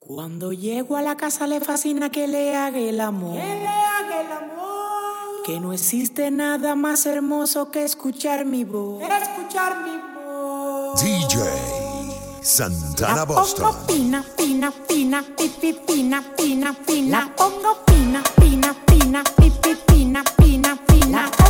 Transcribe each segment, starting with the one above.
Cuando llego a la casa le fascina que le haga el amor. Que le haga el amor. Que no existe nada más hermoso que escuchar mi voz. Escuchar mi voz. DJ Santana La Boston. pongo pina, pina, pina, pipi, pina, pina, pina. La pongo pina, pina, pina, pipi, pina, pina, pina. La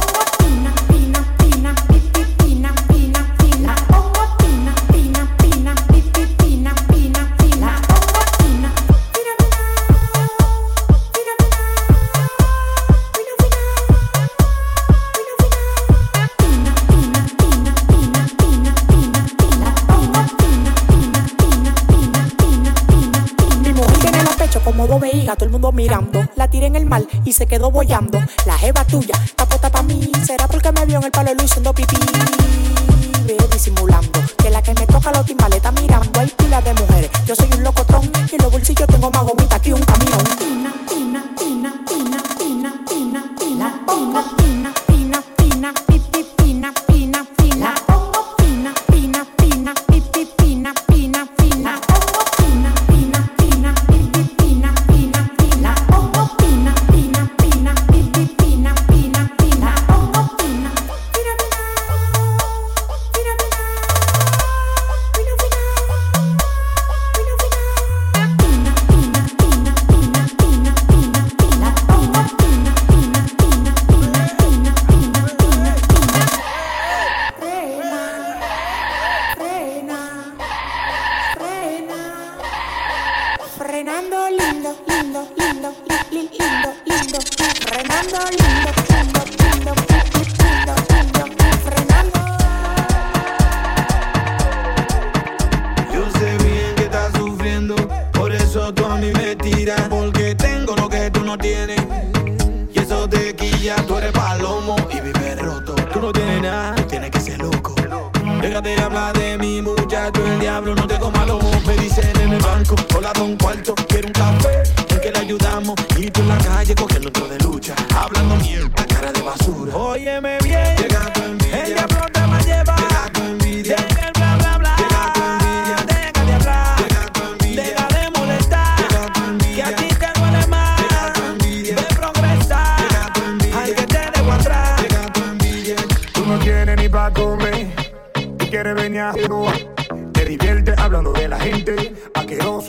todo el mundo mirando. La tiré en el mar y se quedó bollando. La jeva tuya, tapota pa' mí. Será porque me vio en el palo haciendo pipí. Ve disimulando. Que la que me toca los timbales está mirando. Hay pilas de mujeres. Yo soy un locotón. Y en los bolsillos tengo más gomita que un camión. Pina, pina, pina, pina, pina, pina, pina. La pongo diablo no te coma lomo. Me dicen en el banco, hola don cuarto, quiero un café, en que le ayudamos. Y tú en la calle cogiendo otro de lucha, hablando mierda, cara de basura. Óyeme bien,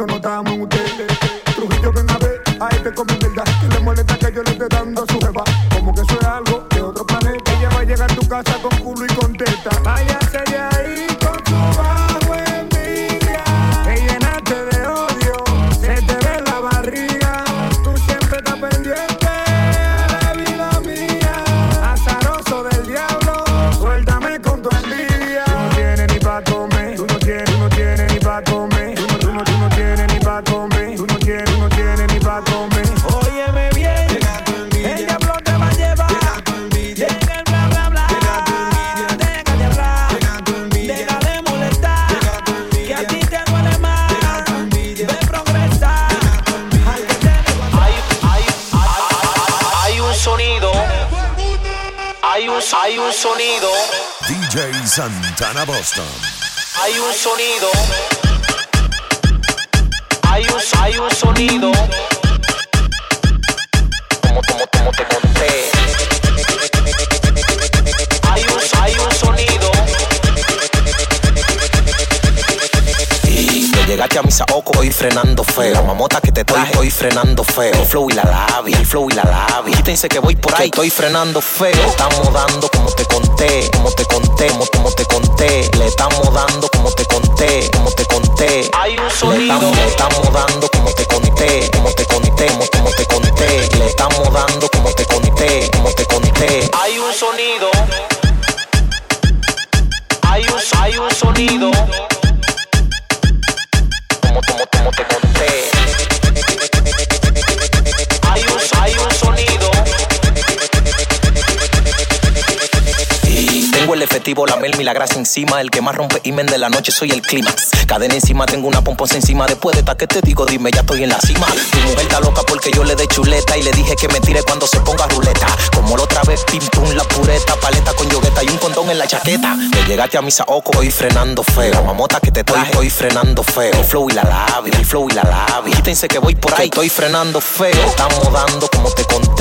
só não dá a mão Hay un, sonido. DJ Santana Boston. Hay un sonido. Hay un, hay un sonido. Saoco hoy frenando feo. La mamota que te traje hoy frenando feo. El flow y la labia, el flow y la labia. Quítense que voy por ahí, estoy frenando feo. Le estamos dando como te conté, como te conté, como, como te conté. Le estamos dando como te conté, como te conté. Hay un sonido. Le estamos, le estamos dando como te conté, como te conté, como, como te conté. Le estamos dando como te conté, como te conté. Hay un sonido. Hay un, hay un sonido. Llevo la melmi, la grasa encima. El que más rompe imen de la noche soy el clímax. Cadena encima, tengo una pomposa encima. Después de esta que te digo, dime, ya estoy en la cima. Tu mujer está loca porque yo le dé chuleta y le dije que me tire cuando se ponga ruleta. Como la otra vez, pim pum, la pureta, paleta con yogueta y un condón en la chaqueta. Te llegaste a mi saoco, hoy frenando feo. Mamota que te traje, hoy frenando feo. El flow y la labia, el flow y la labia. Quítense que voy por ahí, estoy frenando feo. Estamos dando como te conté,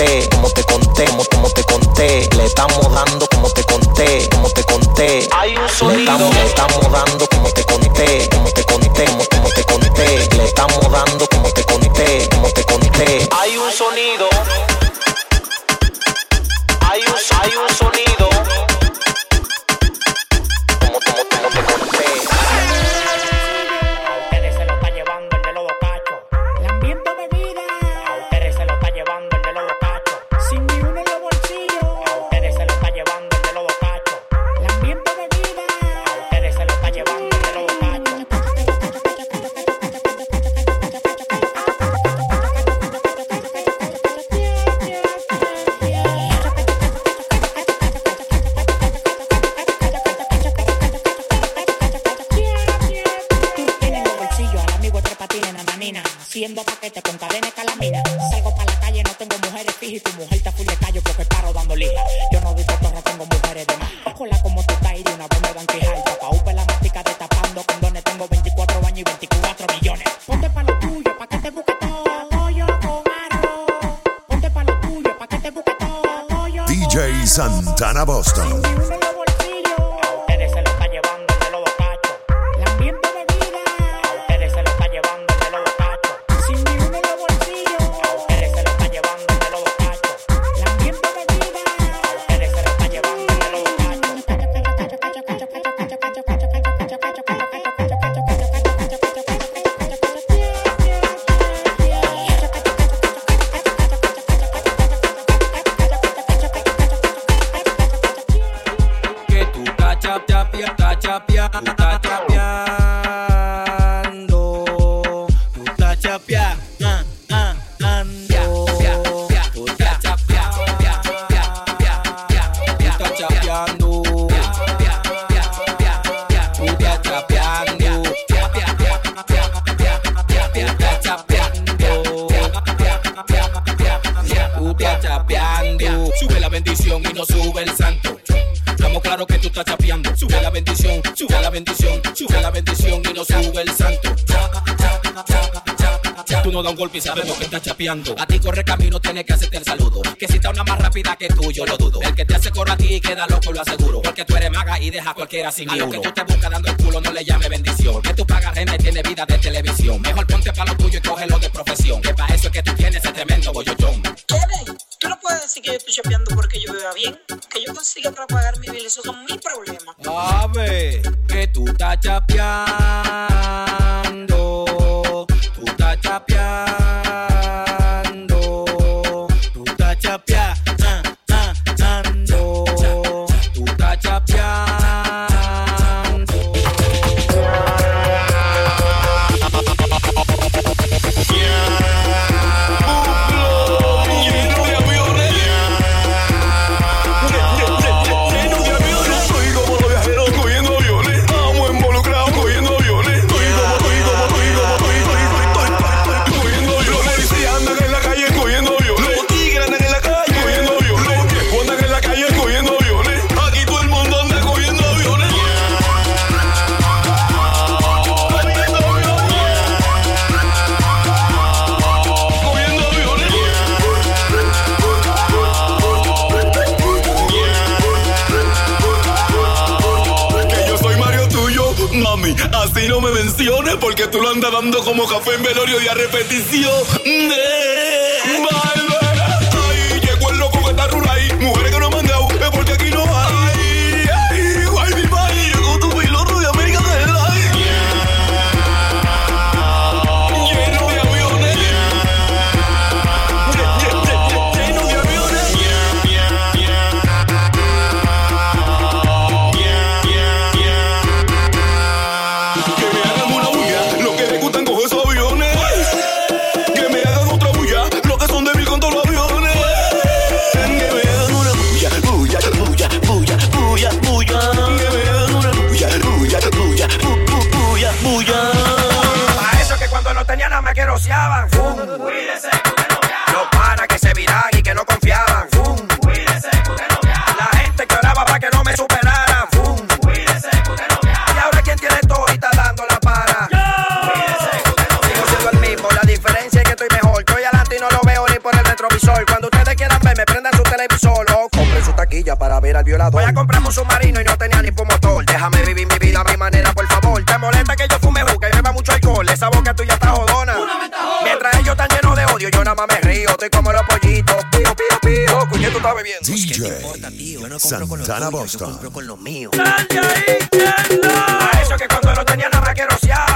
Santana Boston. Sube la bendición, sube la bendición, sube la bendición y no sube el santo. Tú no das un golpe y sabemos que estás chapeando. A ti corre camino, tienes que hacerte el saludo. Que si está una más rápida que tú, yo lo dudo. El que te hace coro aquí queda loco, lo aseguro. Porque tú eres maga y deja a cualquiera sin A lo que tú te buscas dando el culo, no le llame bendición. Porque tú pagas renta y tienes vida de televisión. Mejor ponte para lo tuyo y cógelo de profesión. Que para eso es que tú tienes ese tremendo. Kevin, tú no puedes decir que yo estoy chapeando porque yo viva bien. Que yo consiga para pagar mi bill, esos son ver, que tú estás chapeando, porque tú lo andas dando como café en velorio y a repetición. Fum. Los panas que se viran y que no confiaban. Fum. La gente que oraba para que no me superaran. Fum. Y ahora quien tiene todo y está dando la para. Sigo siendo el mismo, la diferencia es que estoy mejor. Estoy adelante y no lo veo ni por el retrovisor. Cuando ustedes quieran verme, prendan su televisor o compren su taquilla para ver al violador. Voy a comprar un submarino y no tenía ni motor. Déjame vivir mi vida río. Estoy como los pollitos. Pío, pío, pío. Tú estás bebiendo. DJ Santana Boston. con los míos. A eso que cuando no tenía nada más que.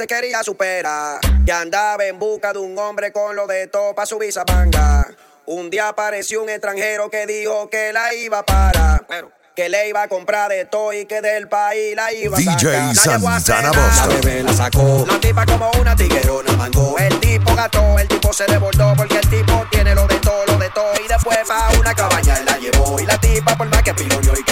Se quería superar. Que andaba en busca de un hombre con lo de todo pa' subir esa manga. Un día apareció un extranjero que dijo que la iba para. Que le iba a comprar de todo y que del país la iba a DJ sacar. A Santana. Boston. La bebé la sacó. La tipa como una tiguerona mangó. El tipo gató, el tipo se desbordó porque el tipo tiene lo de todo, lo de todo. Y después pa' una cabaña él la llevó. Y la tipa por más que piloñó y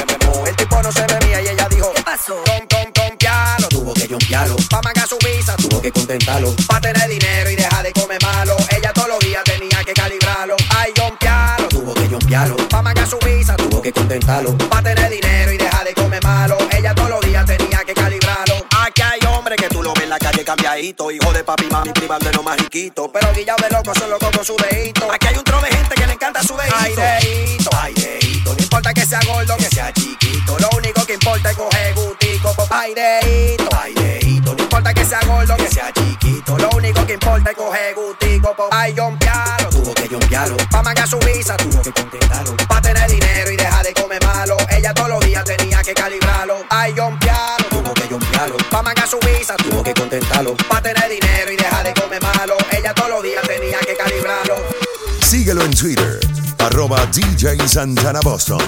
Pa' tener dinero y dejar de comer malo. Ella todos los días tenía que calibrarlo. Ay, jumpearlo. Tuvo que jumpearlo. Pa' mangar su visa, tuvo que contentarlo. Pa' tener dinero y dejar de comer malo. Ella todos los días tenía que calibrarlo. Aquí hay hombres que tú lo ves en la calle cambiadito. Hijo de papi, mami, privando de lo más riquito. Pero guillado de loco son locos con su dedito. Aquí hay un tro de gente que le encanta su dedito. Ay, dedito, ay, dedito. No importa que sea gordo, que sea chiquito. Lo único que importa es coger gustico. po- Ay, dedito, ay, dedito. No importa que sea gordo, que sea chiquito. Es coger gustico. po- Ay, jumpearlo. Tuvo que jumpearlo. Pa' mangar su visa, tuvo que contentarlo. Pa' tener dinero y dejar de comer malo. Ella todos los días tenía que calibrarlo. Ay, jumpearlo. Tuvo que jumpearlo. Pa' mangar su visa, tuvo que contentarlo. Pa' tener dinero y dejar de comer malo. Ella todos los días tenía que calibrarlo. Síguelo en Twitter, arroba DJ Santana Boston.